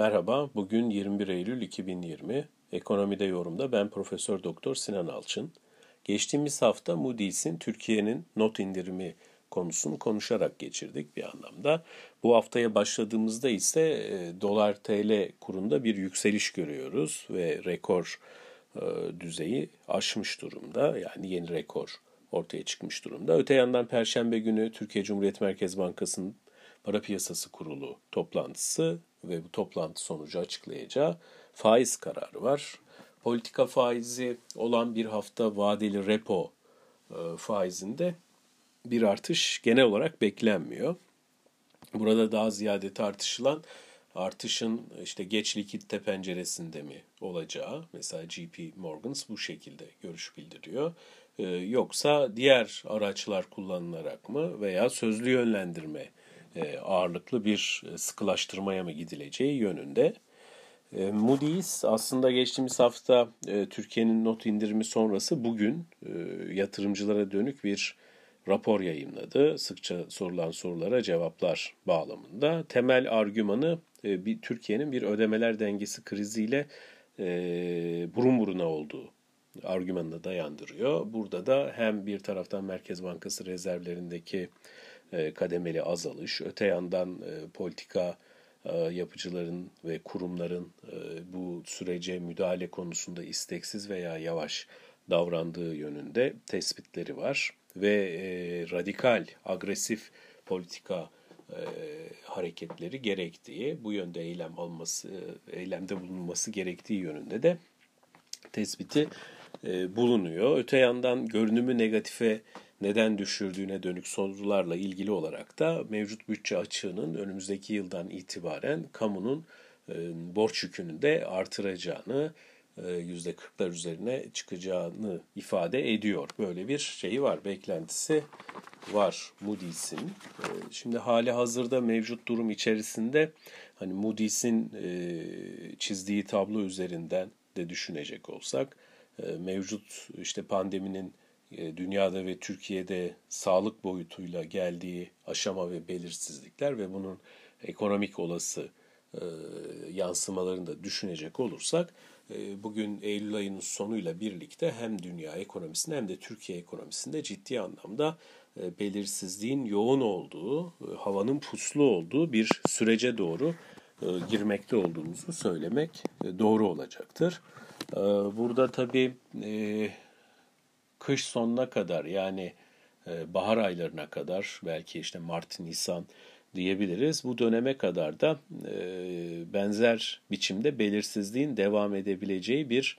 Merhaba, bugün 21 Eylül 2020. Ekonomide yorumda ben Profesör Doktor Sinan Alçın. Geçtiğimiz hafta Moody's'in Türkiye'nin not indirimi konusunu konuşarak geçirdik bir anlamda. Bu haftaya başladığımızda ise e, dolar TL kurunda bir yükseliş görüyoruz ve rekor e, düzeyi aşmış durumda. Yani yeni rekor ortaya çıkmış durumda. Öte yandan Perşembe günü Türkiye Cumhuriyet Merkez Bankası'nın Para Piyasası Kurulu toplantısı ve bu toplantı sonucu açıklayacağı faiz kararı var. Politika faizi olan bir hafta vadeli repo e, faizinde bir artış genel olarak beklenmiyor. Burada daha ziyade tartışılan artışın işte geç likitte penceresinde mi olacağı mesela JP Morgans bu şekilde görüş bildiriyor. Ee, yoksa diğer araçlar kullanılarak mı veya sözlü yönlendirme e, ağırlıklı bir e, sıkılaştırmaya mı gidileceği yönünde. E, Moody's aslında geçtiğimiz hafta Türkiye'nin not indirimi sonrası bugün yatırımcılara dönük bir rapor yayınladı. Sıkça sorulan sorulara cevaplar bağlamında. Temel argümanı bir Türkiye'nin bir ödemeler dengesi kriziyle burun buruna olduğu argümanına dayandırıyor. Burada da hem bir taraftan Merkez Bankası rezervlerindeki e, kademeli azalış, öte yandan e, politika e, yapıcıların ve kurumların bu sürece müdahale konusunda isteksiz veya yavaş davrandığı yönünde tespitleri var ve radikal, agresif politika hareketleri gerektiği, bu yönde eylem alması, eylemde bulunması gerektiği yönünde de tespiti bulunuyor. Öte yandan görünümü negatife neden düşürdüğüne dönük sorularla ilgili olarak da mevcut bütçe açığının önümüzdeki yıldan itibaren kamunun e, borç yükünü de artıracağını, %40'lar e, üzerine çıkacağını ifade ediyor. Böyle bir şeyi var, beklentisi var Moody's'in. E, şimdi hali hazırda mevcut durum içerisinde hani Moody's'in çizdiği tablo üzerinden de düşünecek olsak mevcut işte pandeminin dünyada ve Türkiye'de sağlık boyutuyla geldiği aşama ve belirsizlikler ve bunun ekonomik olası e, yansımalarını da düşünecek olursak e, bugün Eylül ayının sonuyla birlikte hem dünya ekonomisinde hem de Türkiye ekonomisinde ciddi anlamda belirsizliğin yoğun olduğu, havanın puslu olduğu bir sürece doğru girmekte olduğumuzu söylemek doğru olacaktır. Burada tabii kış sonuna kadar yani e, bahar aylarına kadar belki işte Mart, Nisan diyebiliriz. Bu döneme kadar da e, benzer biçimde belirsizliğin devam edebileceği bir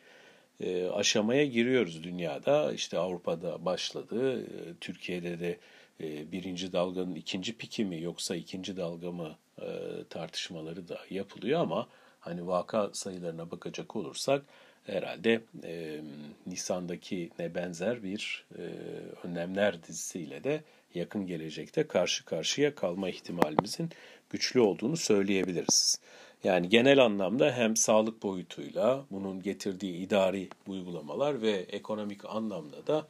e, aşamaya giriyoruz dünyada. İşte Avrupa'da başladı, Türkiye'de de birinci dalganın ikinci piki mi yoksa ikinci dalga mı tartışmaları da yapılıyor ama hani vaka sayılarına bakacak olursak herhalde e, Nisan'daki ne benzer bir e, önlemler dizisiyle de yakın gelecekte karşı karşıya kalma ihtimalimizin güçlü olduğunu söyleyebiliriz. Yani genel anlamda hem sağlık boyutuyla bunun getirdiği idari uygulamalar ve ekonomik anlamda da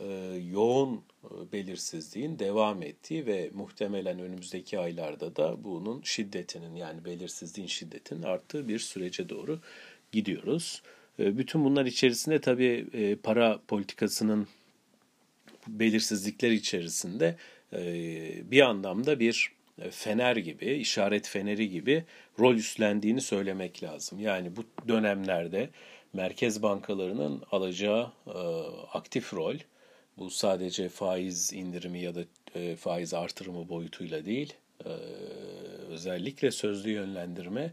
e, yoğun e, belirsizliğin devam ettiği ve muhtemelen önümüzdeki aylarda da bunun şiddetinin yani belirsizliğin şiddetinin arttığı bir sürece doğru gidiyoruz. Ee, bütün bunlar içerisinde tabii e, para politikasının belirsizlikler içerisinde e, bir anlamda bir e, fener gibi, işaret feneri gibi rol üstlendiğini söylemek lazım. Yani bu dönemlerde merkez bankalarının alacağı aktif rol, bu sadece faiz indirimi ya da faiz artırımı boyutuyla değil, özellikle sözlü yönlendirme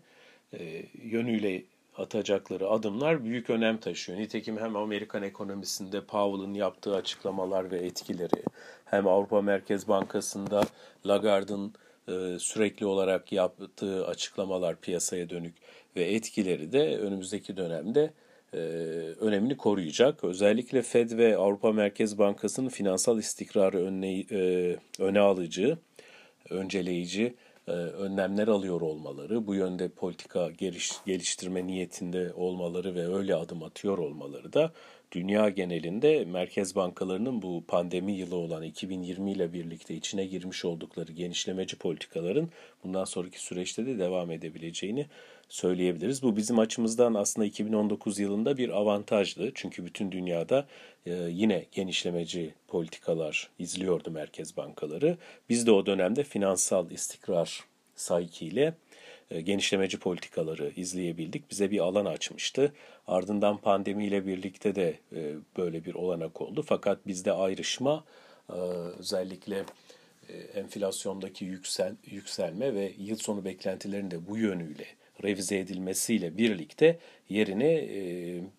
yönüyle atacakları adımlar büyük önem taşıyor. Nitekim hem Amerikan ekonomisinde Powell'ın yaptığı açıklamalar ve etkileri, hem Avrupa Merkez Bankası'nda Lagarde'ın e, sürekli olarak yaptığı açıklamalar piyasaya dönük ve etkileri de önümüzdeki dönemde e, önemini koruyacak. Özellikle Fed ve Avrupa Merkez Bankası'nın finansal istikrarı önle, e, öne alıcı, önceleyici önlemler alıyor olmaları, bu yönde politika geliş, geliştirme niyetinde olmaları ve öyle adım atıyor olmaları da dünya genelinde merkez bankalarının bu pandemi yılı olan 2020 ile birlikte içine girmiş oldukları genişlemeci politikaların bundan sonraki süreçte de devam edebileceğini söyleyebiliriz. Bu bizim açımızdan aslında 2019 yılında bir avantajdı. Çünkü bütün dünyada e, yine genişlemeci politikalar izliyordu merkez bankaları. Biz de o dönemde finansal istikrar saykiyle e, genişlemeci politikaları izleyebildik. Bize bir alan açmıştı. Ardından pandemiyle birlikte de e, böyle bir olanak oldu. Fakat bizde ayrışma e, özellikle enflasyondaki yüksel, yükselme ve yıl sonu beklentilerinin de bu yönüyle revize edilmesiyle birlikte yerine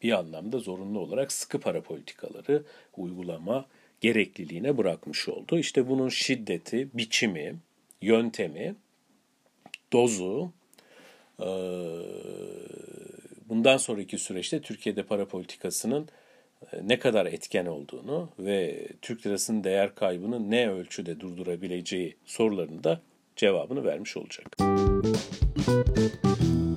bir anlamda zorunlu olarak sıkı para politikaları uygulama gerekliliğine bırakmış oldu. İşte bunun şiddeti, biçimi, yöntemi, dozu bundan sonraki süreçte Türkiye'de para politikasının e, ne kadar etken olduğunu ve Türk lirasının değer kaybını ne ölçüde durdurabileceği sorularını da cevabını vermiş olacak. Müzik